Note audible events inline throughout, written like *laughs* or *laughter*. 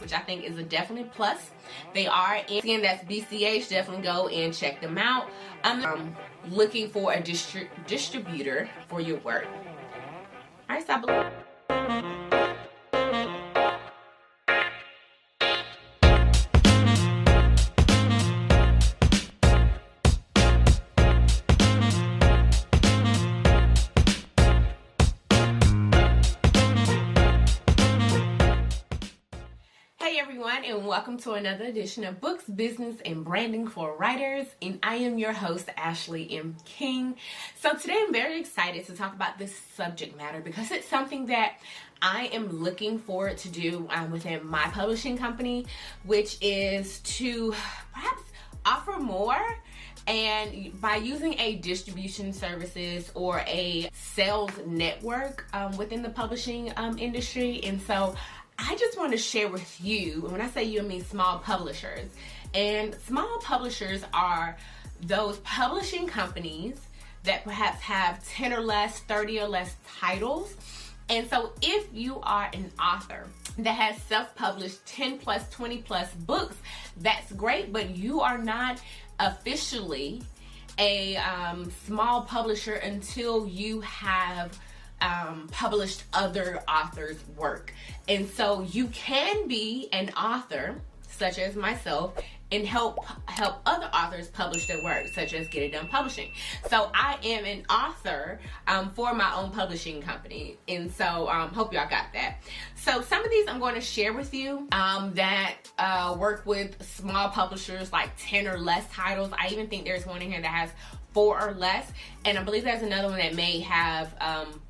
which I think is a definite plus. They are in, again, that's BCH. Definitely go and check them out. I'm um, looking for a distri- distributor for your work. All right, so everyone, and welcome to another edition of Books, Business, and Branding for Writers. And I am your host, Ashley M. King. So, today I'm very excited to talk about this subject matter because it's something that I am looking forward to do um, within my publishing company, which is to perhaps offer more and by using a distribution services or a sales network um, within the publishing um, industry and so I just want to share with you, when I say you, I mean small publishers. And small publishers are those publishing companies that perhaps have 10 or less, 30 or less titles. And so if you are an author that has self-published 10 plus, 20 plus books, that's great, but you are not officially a um, small publisher until you have um, published other authors' work. And so you can be an author, such as myself, and help help other authors publish their work, such as Get It Done Publishing. So I am an author um, for my own publishing company, and so um, hope y'all got that. So some of these I'm going to share with you um, that uh, work with small publishers, like ten or less titles. I even think there's one in here that has four or less, and I believe there's another one that may have um,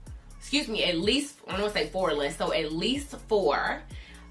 excuse me, at least, I don't want to say four or less, so at least four,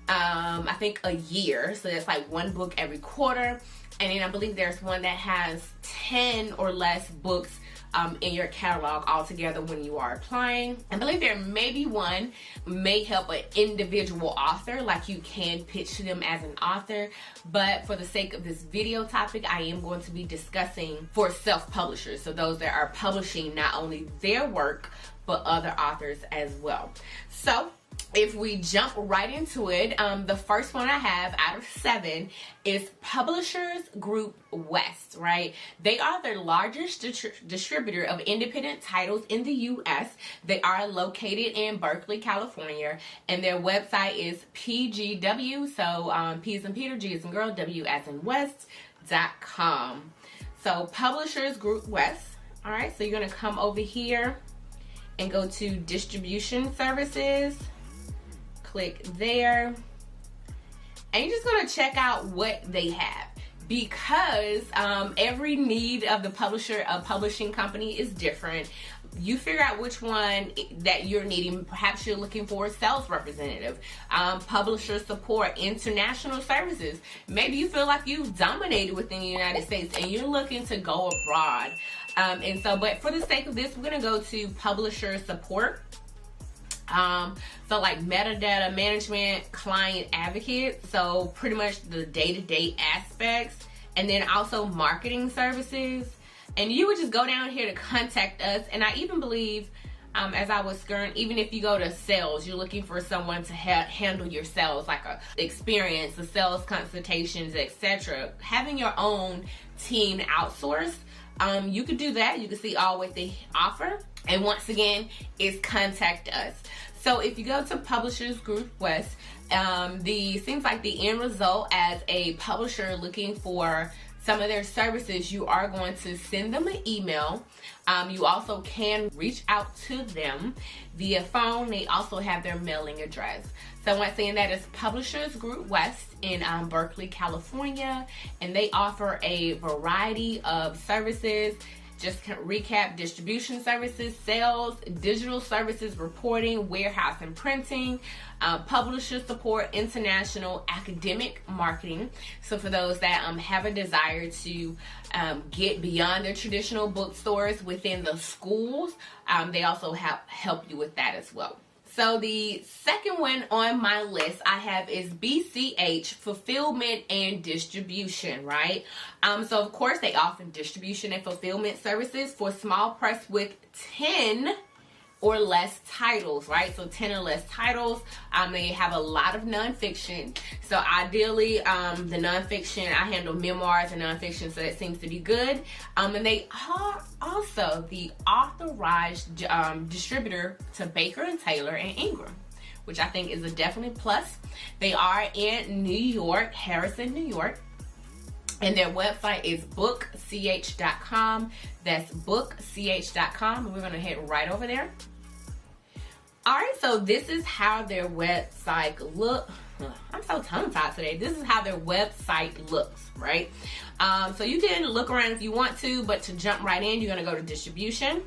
um, I think a year. So that's like one book every quarter. And then I believe there's one that has 10 or less books um, in your catalog altogether when you are applying. I believe there may be one may help an individual author, like you can pitch them as an author. But for the sake of this video topic, I am going to be discussing for self-publishers, so those that are publishing not only their work but other authors as well. So if we jump right into it, um, the first one I have out of seven is Publishers Group West, right? They are the largest distributor of independent titles in the U.S. They are located in Berkeley, California, and their website is PGW, so um, P as in Peter, G as in girl, W as in West, dot com. So Publishers Group West, all right, so you're to come over here and go to distribution services. Click there. And you're just gonna check out what they have because um, every need of the publisher, a publishing company is different. You figure out which one that you're needing. Perhaps you're looking for a sales representative, um, publisher support, international services. Maybe you feel like you've dominated within the United States and you're looking to go abroad. Um, and so, but for the sake of this, we're gonna go to publisher support. Um, so like metadata management, client advocate. So pretty much the day-to-day aspects, and then also marketing services. And you would just go down here to contact us. And I even believe, um, as I was skirting, even if you go to sales, you're looking for someone to ha- handle your sales, like a experience, the sales consultations, etc. Having your own team outsourced um, you could do that. You can see all what they offer. And once again, is contact us. So if you go to Publishers Group West, um, the seems like the end result as a publisher looking for some of their services, you are going to send them an email. Um, you also can reach out to them via phone. They also have their mailing address. So once again, that is Publishers Group West in um, Berkeley, California, and they offer a variety of services just recap distribution services, sales, digital services, reporting, warehouse and printing, uh, publisher support, international academic marketing. So, for those that um, have a desire to um, get beyond the traditional bookstores within the schools, um, they also help help you with that as well. So the second one on my list I have is BCH fulfillment and distribution, right? Um, so of course they offer distribution and fulfillment services for small press with 10 or less titles, right? So 10 or less titles. Um, they have a lot of nonfiction. So ideally, um, the nonfiction, I handle memoirs and nonfiction, so that seems to be good. Um, and they are also the authorized um, distributor to Baker and Taylor and Ingram, which I think is a definite plus. They are in New York, Harrison, New York. And their website is bookch.com. That's bookch.com. We're going to head right over there. All right, so this is how their website look. I'm so tongue tied today. This is how their website looks, right? Um, so you can look around if you want to, but to jump right in, you're going to go to distribution.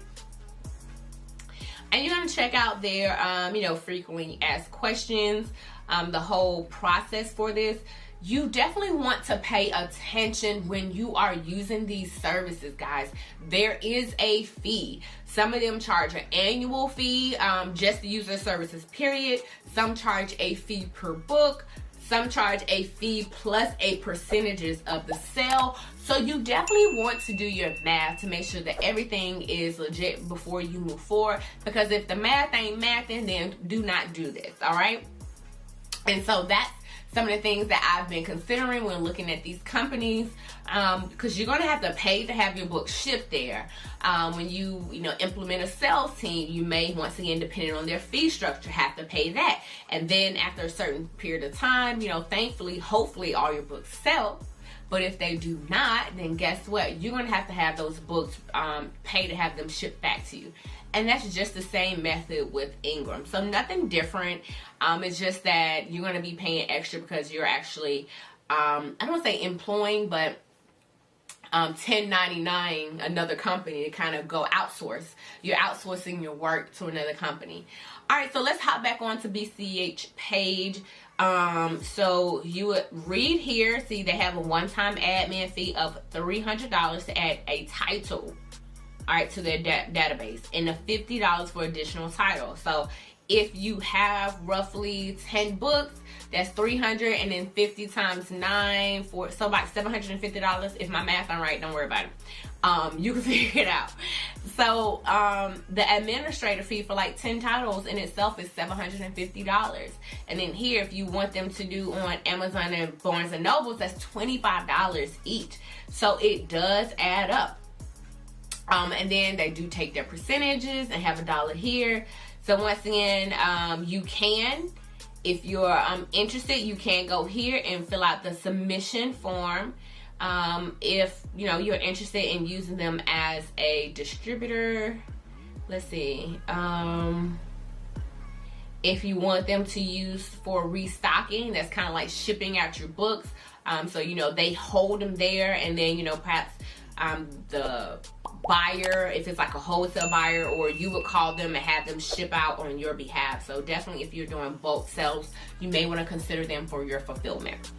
And you're going to check out their, um, you know, frequently asked questions, um, the whole process for this you definitely want to pay attention when you are using these services, guys. There is a fee. Some of them charge an annual fee um, just to use their services, period. Some charge a fee per book. Some charge a fee plus a percentages of the sale. So you definitely want to do your math to make sure that everything is legit before you move forward. Because if the math ain't mathing, then do not do this. All right. And so that's some of the things that I've been considering when looking at these companies because um, you're going to have to pay to have your book shipped there. Um, when you you know implement a sales team, you may once again, depending on their fee structure, have to pay that. And then after a certain period of time, you know, thankfully, hopefully, all your books sell. But if they do not, then guess what? You're going to have to have those books um, pay to have them shipped back to you. And that's just the same method with Ingram. So nothing different. Um, it's just that you're going to be paying extra because you're actually, um, I don't want to say employing, but um, 1099 another company to kind of go outsource. You're outsourcing your work to another company. All right, so let's hop back on to BCH page. Um, so you would read here, see they have a one-time admin fee of $300 to add a title all right, to their da- database. And the $50 for additional titles. So if you have roughly 10 books, that's 300 and then 50 times 9 for so about $750 if my math I'm right don't worry about it. Um, you can *laughs* figure it out. So um, the administrator fee for like 10 titles in itself is $750 and then here if you want them to do on amazon and barnes and nobles that's $25 each. So it does add up um, and then they do take their percentages and have a dollar here. So once again, um, you can, if you're um, interested, you can go here and fill out the submission form. Um, if you know you're interested in using them as a distributor, let's see. Um, if you want them to use for restocking, that's kind of like shipping out your books. Um, so you know they hold them there, and then you know perhaps the buyer, if it's like a wholesale buyer, or you would call them and have them ship out on your behalf. So definitely if you're doing bulk sales, you may want to consider them for your fulfillment.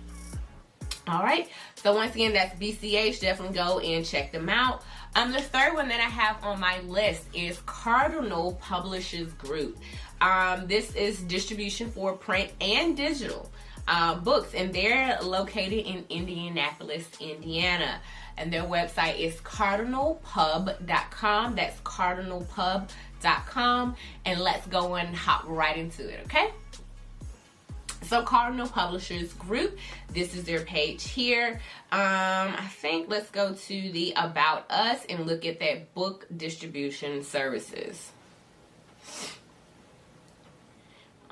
All right. So once again, that's BCH. Definitely go and check them out. Um, the third one that I have on my list is Cardinal Publishers Group. Um, this is distribution for print and digital uh, books, and they're located in Indianapolis, Indiana and their website is cardinalpub.com. That's cardinalpub.com. And let's go and hop right into it, okay? So Cardinal Publishers Group, this is their page here. Um, I think let's go to the About Us and look at that book distribution services.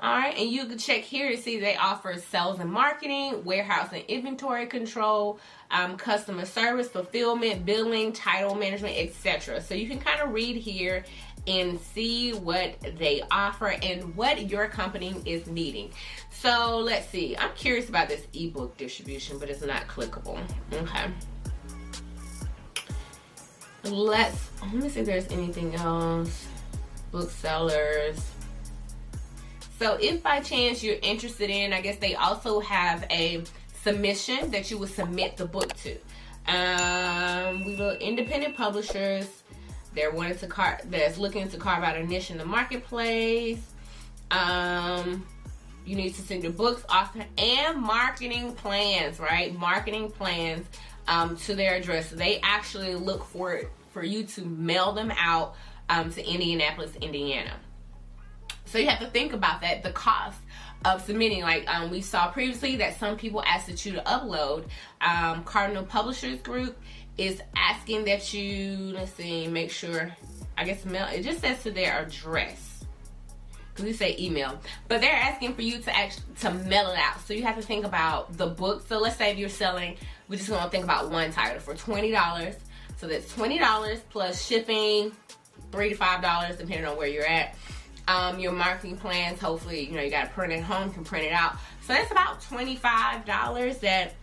All right, and you can check here to see they offer sales and marketing, warehouse and inventory control, um, customer service, fulfillment, billing, title management, etc. So you can kind of read here and see what they offer and what your company is needing. So let's see. I'm curious about this ebook distribution, but it's not clickable. Okay. Let's let me see if there's anything else. Booksellers so if by chance you're interested in, I guess they also have a submission that you would submit the book to. Um, we look independent publishers. They're wanting to car that's looking to carve out a niche in the marketplace. Um, you need to send your books, author, and marketing plans, right? Marketing plans um, to their address. They actually look for for you to mail them out um, to Indianapolis, Indiana. So you have to think about that, the cost of submitting. Like um, we saw previously that some people asked that you to upload. Um, Cardinal Publishers Group is asking that you, let's see, make sure, I guess mail, it just says to their address because we say email, but they're asking for you to actually to mail it out. So you have to think about the book. So let's say if you're selling, we're just gonna think about one title for twenty dollars. So that's twenty dollars plus shipping, three to five dollars depending on where you're at. Um, your marketing plans, hopefully, you know, you got to print it home, can print it out. So that's about twenty five dollars that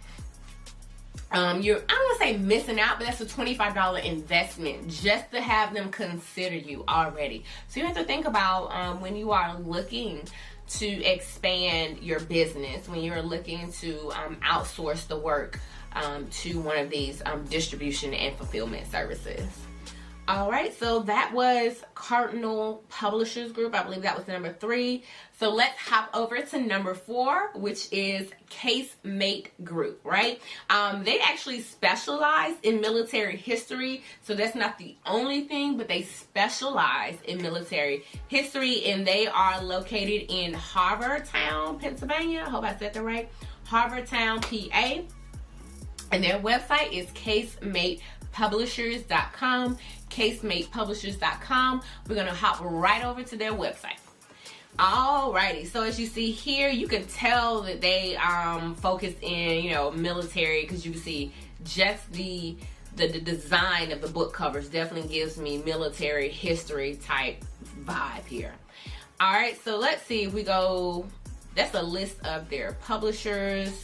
um, you're I don't want to say missing out, but that's a $25 investment just to have them consider you already. So you have to think about um, when you are looking to expand your business, when you're looking to um, outsource the work um, to one of these um, distribution and fulfillment services. All right, so that was Cardinal Publishers Group. I believe that was number three. So let's hop over to number four, which is Casemate Group, right? Um, they actually specialize in military history. So that's not the only thing, but they specialize in military history and they are located in Harbortown, Pennsylvania. I hope I said that right. Harbortown, PA. And their website is casematepublishers.com casematepublishers.com. We're going to hop right over to their website. Alrighty, so as you see here, you can tell that they um, focus in, you know, military because you can see just the, the the design of the book covers definitely gives me military history type vibe here. All right, so let's see if we go. That's a list of their publishers.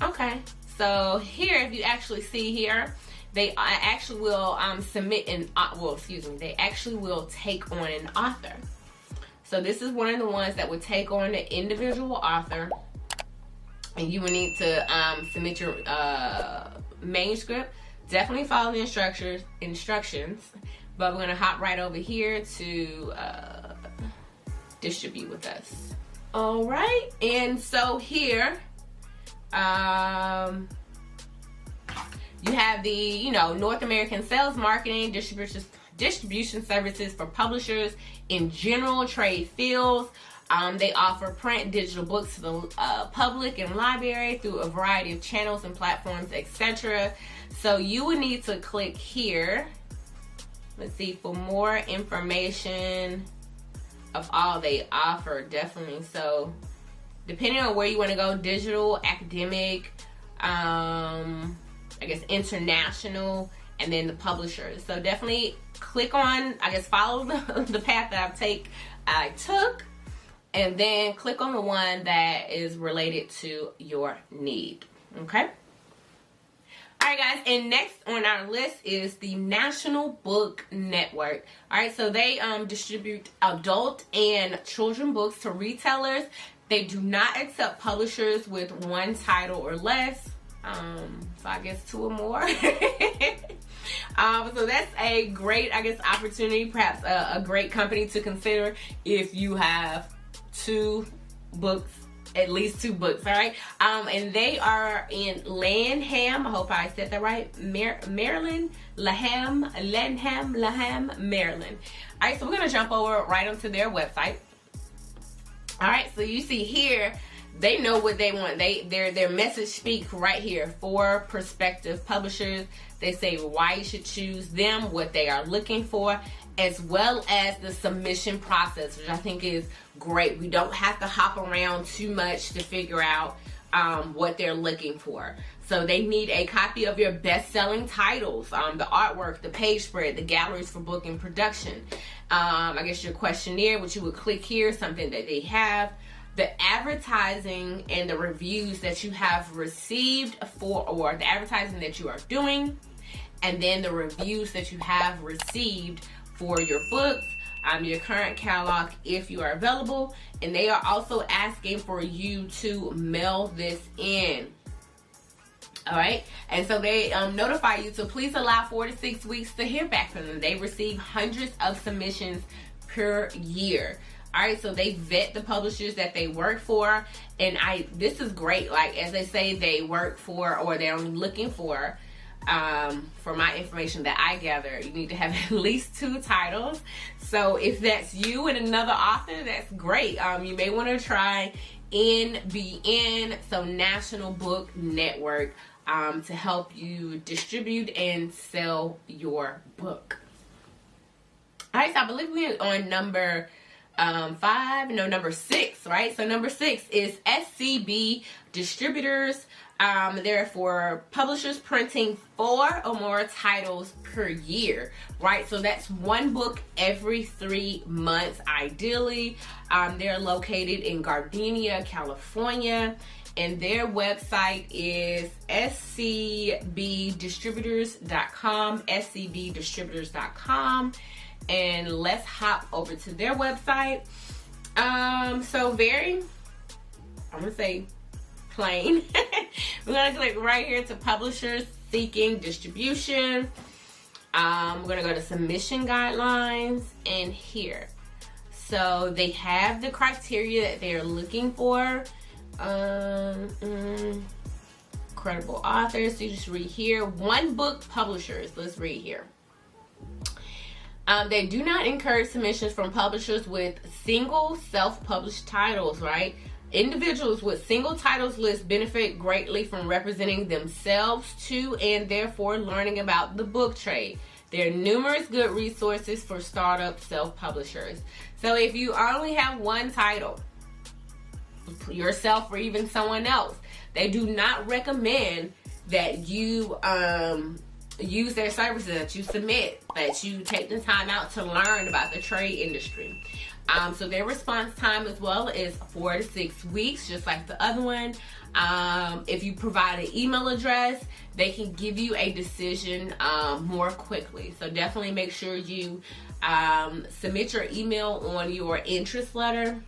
Okay, so here, if you actually see here, they actually will um, submit an uh, well excuse me they actually will take on an author. So this is one of the ones that would take on the individual author. And you will need to um, submit your uh, manuscript. Definitely follow the instructions instructions. But we're to hop right over here to uh, distribute with us. All right. And so here um you have the, you know, North American sales marketing, distribution, distribution services for publishers in general trade fields. Um, they offer print digital books to the uh, public and library through a variety of channels and platforms, etc. So you would need to click here. Let's see for more information of all they offer. Definitely. So depending on where you want to go, digital, academic, um, I guess international, and then the publishers. So definitely click on, I guess follow the, *laughs* the path that I take I took, and then click on the one that is related to your need. Okay. All right, guys, and next on our list is the National Book Network. All right, so they um, distribute adult and children books to retailers. They do not accept publishers with one title or less. Um, so I guess two or more. *laughs* um, so that's a great, I guess, opportunity, perhaps a, a great company to consider if you have two books at least two books, all right? Um, and they are in Lanham, I hope I said that right, Mar- Maryland, Laham, Lanham, Laham, Maryland. All right, so we're gonna jump over right onto their website. All right, so you see here, they know what they want. They their their message speak right here for prospective publishers. They say why you should choose them, what they are looking for, as well as the submission process, which I think is great. We don't have to hop around too much to figure out um, what they're looking for. So they need a copy of your best-selling titles, um, the artwork, the page spread, the galleries for book and production. Um, I guess your questionnaire, which you would click here, something that they have the advertising and the reviews that you have received for, or the advertising that you are doing, and then the reviews that you have received for your books, um, your current catalog if you are available, and they are also asking for you to mail this in. All right, and so they um, notify you to please allow four to six weeks to hear back from them. They receive hundreds of submissions per year. All right, so they vet the publishers that they work for, and I this is great. Like as they say, they work for or they're looking for um, for my information that I gather, you need to have *laughs* at least two titles. So if that's you and another author, that's great. Um, you may want to try NBN, so National Book Network, um, to help you distribute and sell your book. All right, so I believe we're on number um, five, no, number six, right? So number six is SCB Distributors. Um, they're for publishers printing four or more titles per year, right? So that's one book every three months, ideally. Um, they're located in Gardenia, California, and their website is scbdistributors.com, scbdistributors.com. And let's hop over to their website. Um, so very, I'm gonna say plain. *laughs* we're gonna click right here to publishers seeking distribution. Um, we're gonna go to submission guidelines and here. So they have the criteria that they're looking for. Um, mm, credible authors. So you just read here. One book publishers. Let's read here. Um, they do not encourage submissions from publishers with single self-published titles, right? Individuals with single titles lists benefit greatly from representing themselves to and therefore learning about the book trade. There are numerous good resources for startup self publishers. So if you only have one title, yourself or even someone else, they do not recommend that you um, use their services, that you submit, that you take the time out to learn about the trade industry. Um, so their response time as well is four to six weeks, just like the other one. Um, if you provide an email address, they can give you a decision um, more quickly. So definitely make sure you um, submit your email on your interest letter.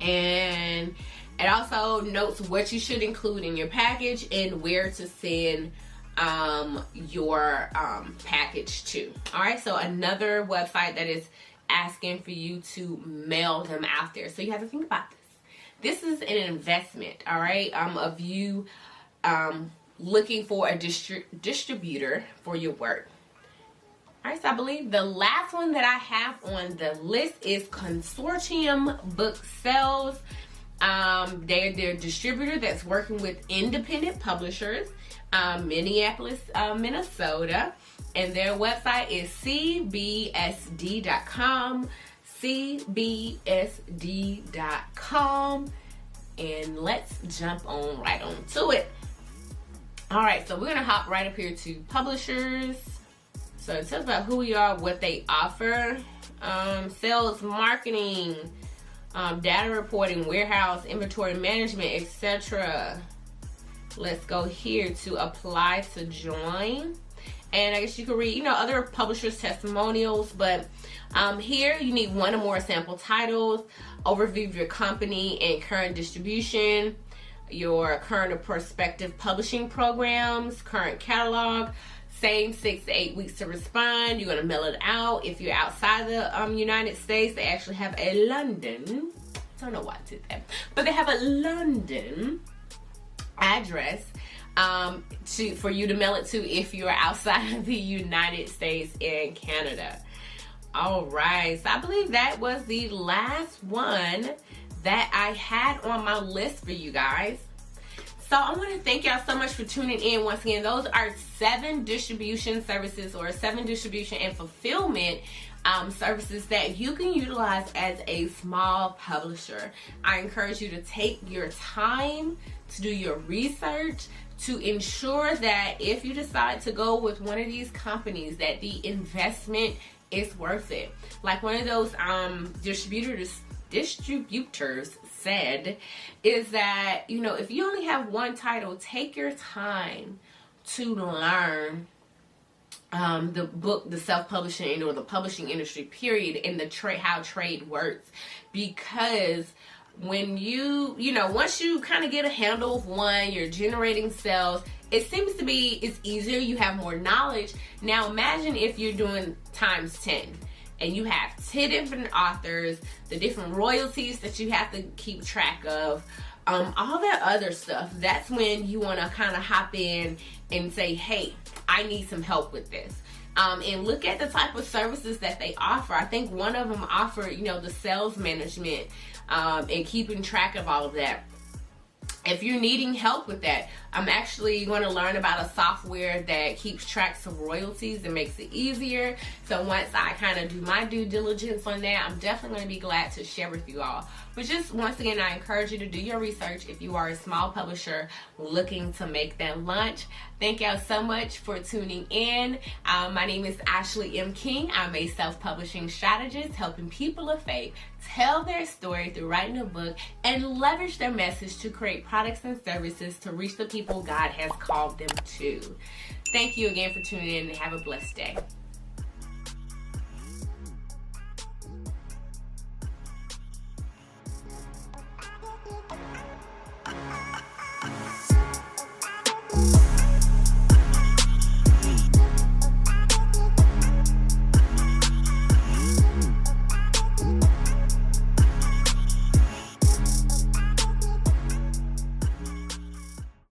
And it also notes what you should include in your package and where to send um, your um, package to. All right, so another website that is asking for you to mail them out there. So you have to think about this. This is an investment, all right, um, of you um, looking for a distri- distributor for your work. All right, so I believe the last one that I have on the list is Consortium Book Sales. Um, they're their distributor that's working with independent publishers, um, Minneapolis, uh, Minnesota. And their website is cbsd.com cbsd.com and let's jump on right on to it. All right so we're gonna hop right up here to publishers. So it tells about who we are what they offer. Um, sales marketing um, data reporting warehouse inventory management etc let's go here to apply to join and I guess you could read, you know, other publishers' testimonials. But um, here you need one or more sample titles, overview of your company and current distribution, your current or prospective publishing programs, current catalog. Same six to eight weeks to respond. You're gonna mail it out. If you're outside the um, United States, they actually have a London. I don't know why I did that, but they have a London address um, to for you to mail it to if you're outside of the United States and Canada. All right, so I believe that was the last one that I had on my list for you guys. So I want to thank y'all so much for tuning in once again. Those are seven distribution services or seven distribution and fulfillment um, services that you can utilize as a small publisher. I encourage you to take your time to do your research, to ensure that if you decide to go with one of these companies that the investment is worth it. Like one of those um distributors distributors said is that you know if you only have one title take your time to learn um, the book, the self-publishing or the publishing industry, period, and the trade, how trade works, because when you, you know, once you kind of get a handle of one, you're generating sales, it seems to be it's easier, you have more knowledge. Now imagine if you're doing times 10 and you have 10 different authors, the different royalties that you have to keep track of, um, all that other stuff, that's when you want to kind of hop in and say, hey, I need some help with this. Um, and look at the type of services that they offer. I think one of them offer, you know, the sales management um, and keeping track of all of that if you're needing help with that, I'm actually going to learn about a software that keeps tracks of royalties and makes it easier. So once I kind of do my due diligence on that, I'm definitely going to be glad to share with you all. But just once again, I encourage you to do your research if you are a small publisher looking to make that launch. Thank y'all so much for tuning in. Um, my name is Ashley M. King. I'm a self publishing strategist helping people of faith tell their story through writing a book and leverage their message to create products and services to reach the people God has called them to. Thank you again for tuning in and have a blessed day.